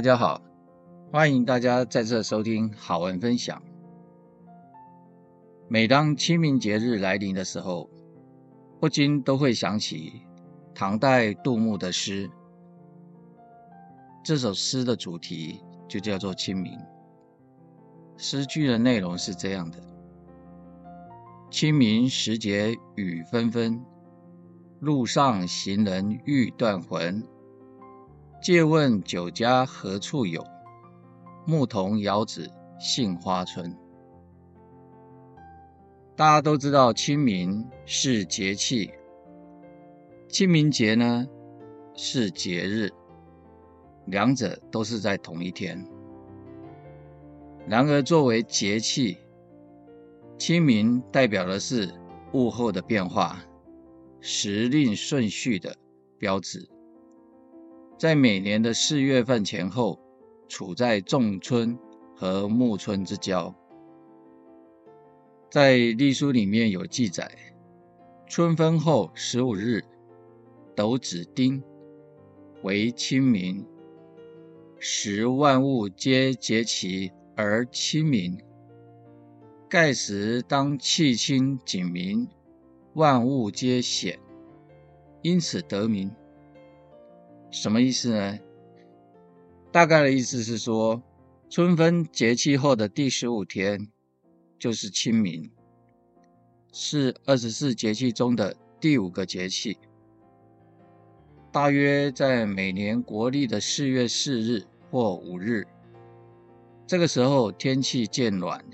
大家好，欢迎大家再次收听好文分享。每当清明节日来临的时候，不禁都会想起唐代杜牧的诗。这首诗的主题就叫做清明。诗句的内容是这样的：清明时节雨纷纷，路上行人欲断魂。借问酒家何处有？牧童遥指杏花村。大家都知道清明是节气，清明节呢是节日，两者都是在同一天。然而，作为节气，清明代表的是物候的变化、时令顺序的标志。在每年的四月份前后，处在仲春和暮春之交。在历书里面有记载：春分后十五日，斗子丁，为清明。时万物皆节期而清明，盖时当气清景明，万物皆显，因此得名。什么意思呢？大概的意思是说，春分节气后的第十五天就是清明，是二十四节气中的第五个节气。大约在每年国历的四月四日或五日，这个时候天气渐暖，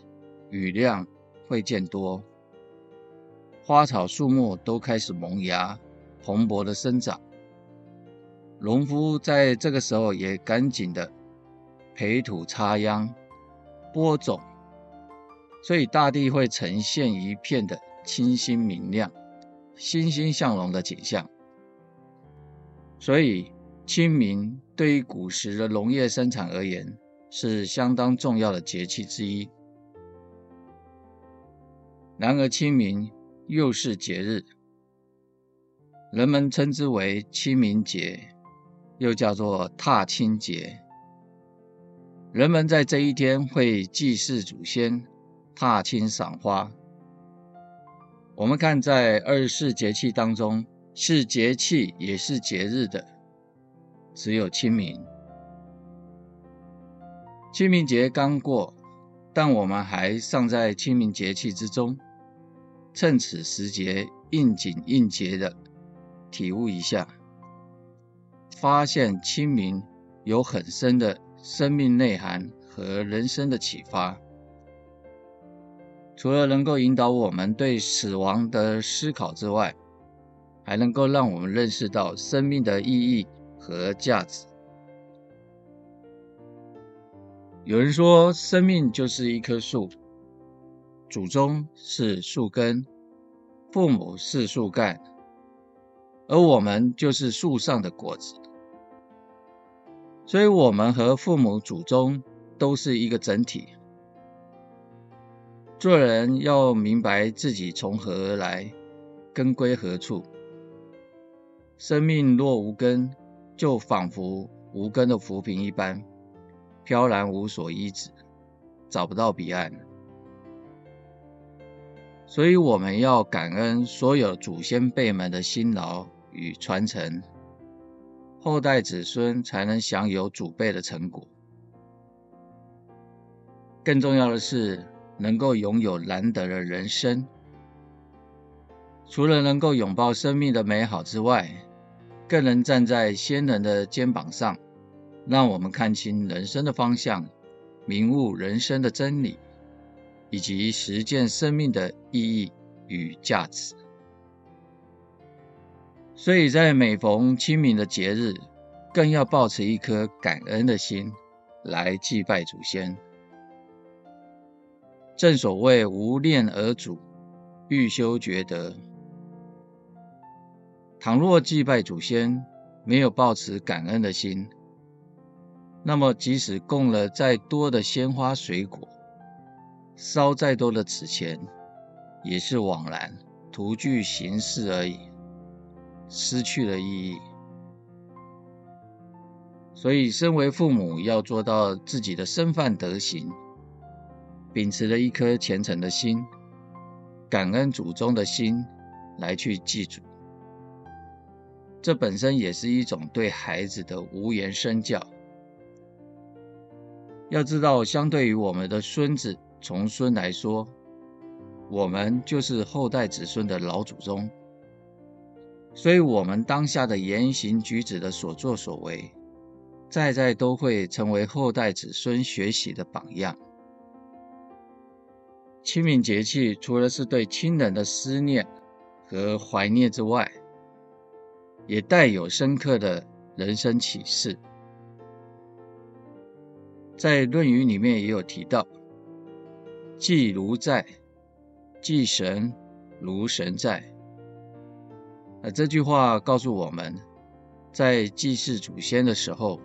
雨量会渐多，花草树木都开始萌芽，蓬勃的生长。农夫在这个时候也赶紧的培土插秧、播种，所以大地会呈现一片的清新明亮、欣欣向荣的景象。所以清明对于古时的农业生产而言是相当重要的节气之一。然而清明又是节日，人们称之为清明节。又叫做踏青节，人们在这一天会祭祀祖先、踏青赏花。我们看，在二十四节气当中，是节气也是节日的，只有清明。清明节刚过，但我们还尚在清明节气之中，趁此时节应景应节的体悟一下。发现清明有很深的生命内涵和人生的启发，除了能够引导我们对死亡的思考之外，还能够让我们认识到生命的意义和价值。有人说，生命就是一棵树，祖宗是树根，父母是树干，而我们就是树上的果子。所以，我们和父母、祖宗都是一个整体。做人要明白自己从何而来，根归何处。生命若无根，就仿佛无根的浮萍一般，飘然无所依止，找不到彼岸。所以，我们要感恩所有祖先辈们的辛劳与传承。后代子孙才能享有祖辈的成果。更重要的是，能够拥有难得的人生。除了能够拥抱生命的美好之外，更能站在先人的肩膀上，让我们看清人生的方向，明悟人生的真理，以及实践生命的意义与价值。所以在每逢清明的节日，更要抱持一颗感恩的心来祭拜祖先。正所谓无念而祖，欲修厥德。倘若祭拜祖先没有抱持感恩的心，那么即使供了再多的鲜花水果，烧再多的纸钱，也是枉然，徒具形式而已。失去了意义，所以，身为父母要做到自己的身范德行，秉持了一颗虔诚的心、感恩祖宗的心来去祭祖，这本身也是一种对孩子的无言身教。要知道，相对于我们的孙子、重孙来说，我们就是后代子孙的老祖宗，所以，我们当下的言行举止的所作所为，在在都会成为后代子孙学习的榜样。清明节气除了是对亲人的思念和怀念之外，也带有深刻的人生启示。在《论语》里面也有提到：“祭如在，祭神如神在。”这句话告诉我们，在祭祀祖先的时候，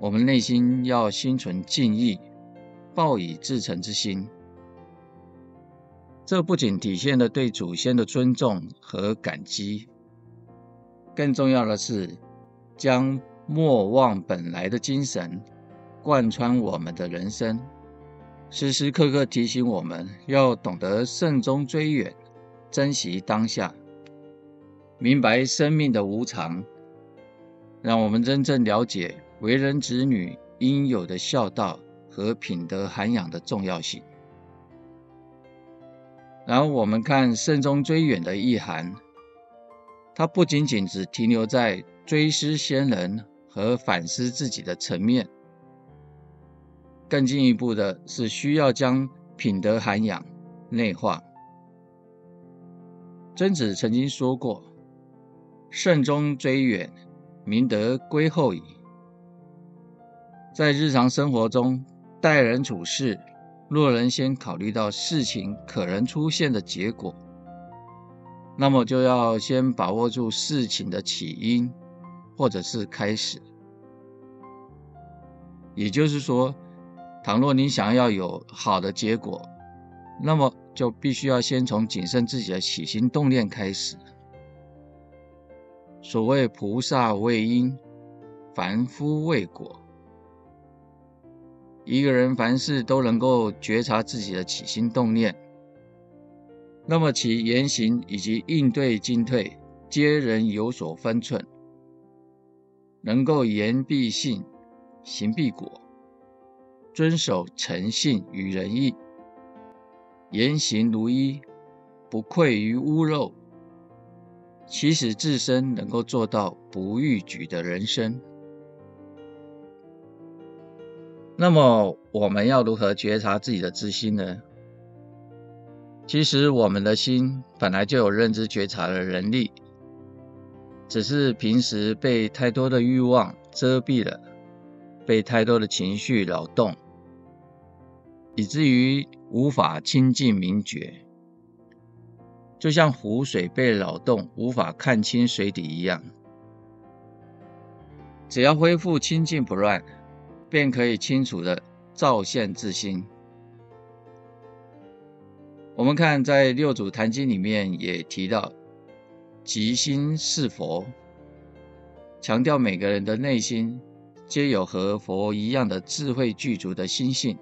我们内心要心存敬意，抱以至诚之心。这不仅体现了对祖先的尊重和感激，更重要的是将莫忘本来的精神。贯穿我们的人生，时时刻刻提醒我们要懂得慎终追远，珍惜当下，明白生命的无常，让我们真正了解为人子女应有的孝道和品德涵养的重要性。然后我们看慎终追远的意涵，它不仅仅只停留在追思先人和反思自己的层面。更进一步的是，需要将品德涵养内化。曾子曾经说过：“慎终追远，明德归后矣。”在日常生活中，待人处事，若能先考虑到事情可能出现的结果，那么就要先把握住事情的起因，或者是开始。也就是说，倘若你想要有好的结果，那么就必须要先从谨慎自己的起心动念开始。所谓菩萨为因，凡夫为果。一个人凡事都能够觉察自己的起心动念，那么其言行以及应对进退，皆人有所分寸，能够言必信，行必果。遵守诚信与仁义，言行如一，不愧于屋漏，其实自身能够做到不逾矩的人生。那么，我们要如何觉察自己的自心呢？其实，我们的心本来就有认知觉察的能力，只是平时被太多的欲望遮蔽了，被太多的情绪扰动。以至于无法清净明觉，就像湖水被扰动，无法看清水底一样。只要恢复清净不乱，便可以清楚的照现自心。我们看在《六祖坛经》里面也提到，即心是佛，强调每个人的内心皆有和佛一样的智慧具足的心性。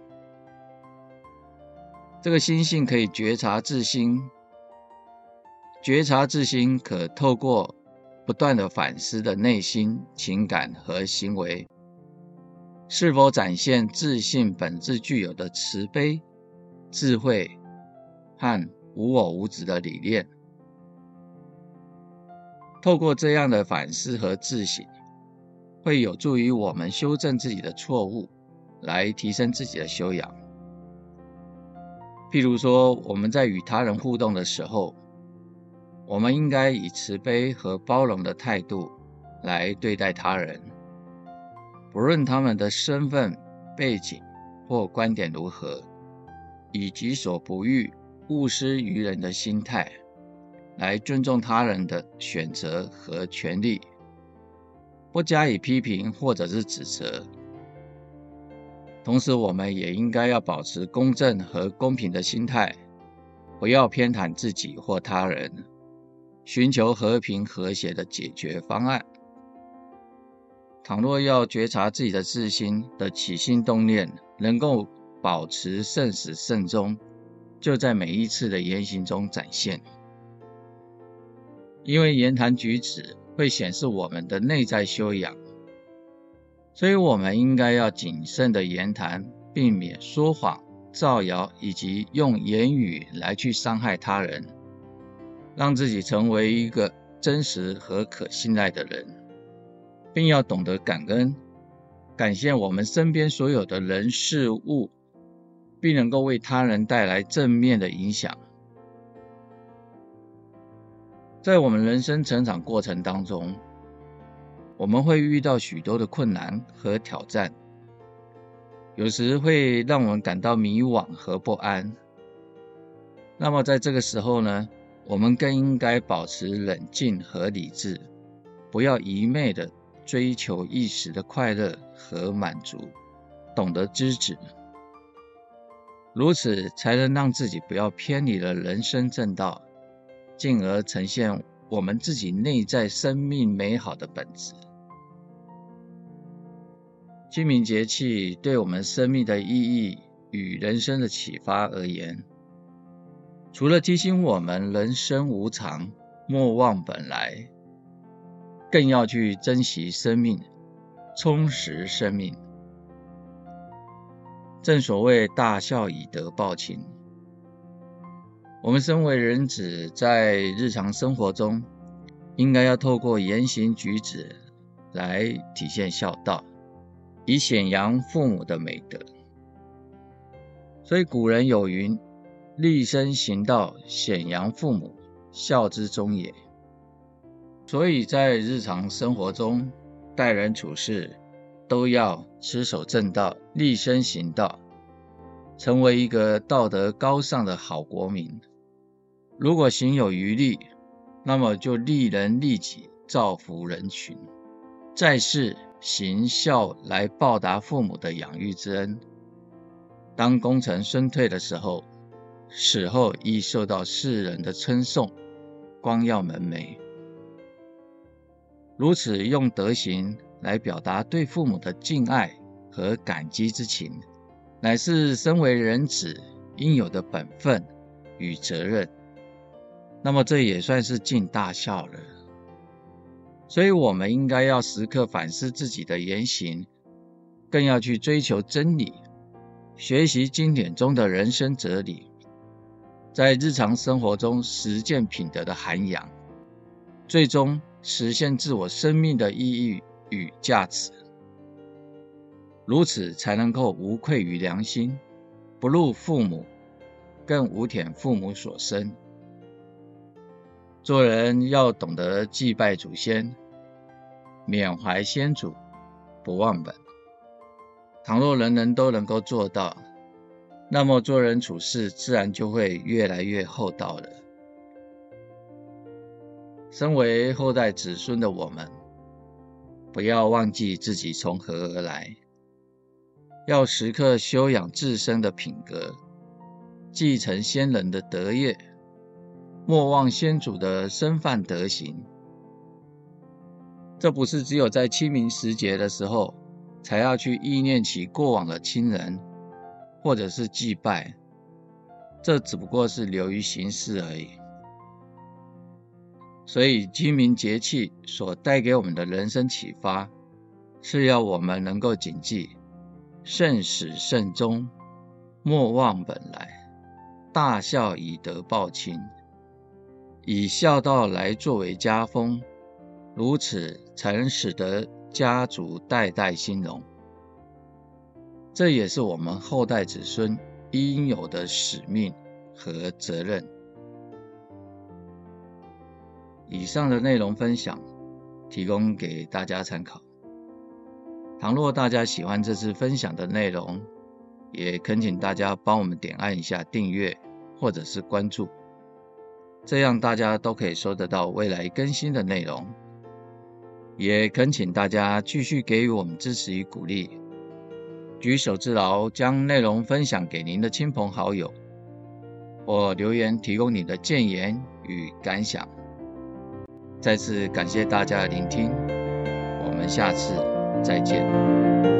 这个心性可以觉察自心，觉察自心可透过不断的反思的内心情感和行为，是否展现自信本质具有的慈悲、智慧和无我无执的理念。透过这样的反思和自省，会有助于我们修正自己的错误，来提升自己的修养。譬如说，我们在与他人互动的时候，我们应该以慈悲和包容的态度来对待他人，不论他们的身份、背景或观点如何，以己所不欲、勿施于人的心态，来尊重他人的选择和权利，不加以批评或者是指责。同时，我们也应该要保持公正和公平的心态，不要偏袒自己或他人，寻求和平和谐的解决方案。倘若要觉察自己的自心的起心动念，能够保持慎始慎终，就在每一次的言行中展现。因为言谈举止会显示我们的内在修养，所以我们应该要谨慎的言谈，避免说谎、造谣以及用言语来去伤害他人，让自己成为一个真实和可信赖的人，并要懂得感恩，感谢我们身边所有的人事物，并能够为他人带来正面的影响。在我们人生成长过程当中，我们会遇到许多的困难和挑战，有时会让我们感到迷惘和不安。那么在这个时候呢，我们更应该保持冷静和理智，不要一昧的追求一时的快乐和满足，懂得知止，如此才能让自己不要偏离了人生正道，进而呈现我们自己内在生命美好的本质。清明节气对我们生命的意义与人生的启发而言，除了提醒我们人生无常，莫忘本来，更要去珍惜生命，充实生命。正所谓大孝以德报亲，我们身为人子，在日常生活中，应该要透过言行举止来体现孝道，以显扬父母的美德。所以古人有云。立身行道，显扬父母，孝之终也。所以在日常生活中，待人处事都要持守正道，立身行道，成为一个道德高尚的好国民。如果行有余力，那么就利人利己，造福人群，在世行孝来报答父母的养育之恩。当功成身退的时候，死后亦受到世人的称颂，光耀门楣。如此用德行来表达对父母的敬爱和感激之情，乃是身为人子应有的本分与责任。那么这也算是尽大孝了。所以，我们应该要时刻反思自己的言行，更要去追求真理，学习经典中的人生哲理。在日常生活中实践品德的涵养，最终实现自我生命的意义与价值，如此才能够无愧于良心，不辱父母，更无忝父母所生。做人要懂得祭拜祖先，缅怀先祖，不忘本。倘若人人都能够做到，那么做人处事自然就会越来越厚道了。身为后代子孙的我们，不要忘记自己从何而来，要时刻修养自身的品格，继承先人的德业，莫忘先祖的身范德行。这不是只有在清明时节的时候才要去忆念起过往的亲人。或者是祭拜，这只不过是流于形式而已。所以清明节气所带给我们的人生启发，是要我们能够谨记慎始慎终，莫忘本来，大孝以德报亲，以孝道来作为家风，如此才能使得家族代代兴隆。这也是我们后代子孙应有的使命和责任。以上的内容分享提供给大家参考。倘若大家喜欢这次分享的内容，也恳请大家帮我们点按一下订阅或者是关注，这样大家都可以收得到未来更新的内容。也恳请大家继续给予我们支持与鼓励。举手之劳，将内容分享给您的亲朋好友，或留言提供你的建言与感想。再次感谢大家的聆听，我们下次再见。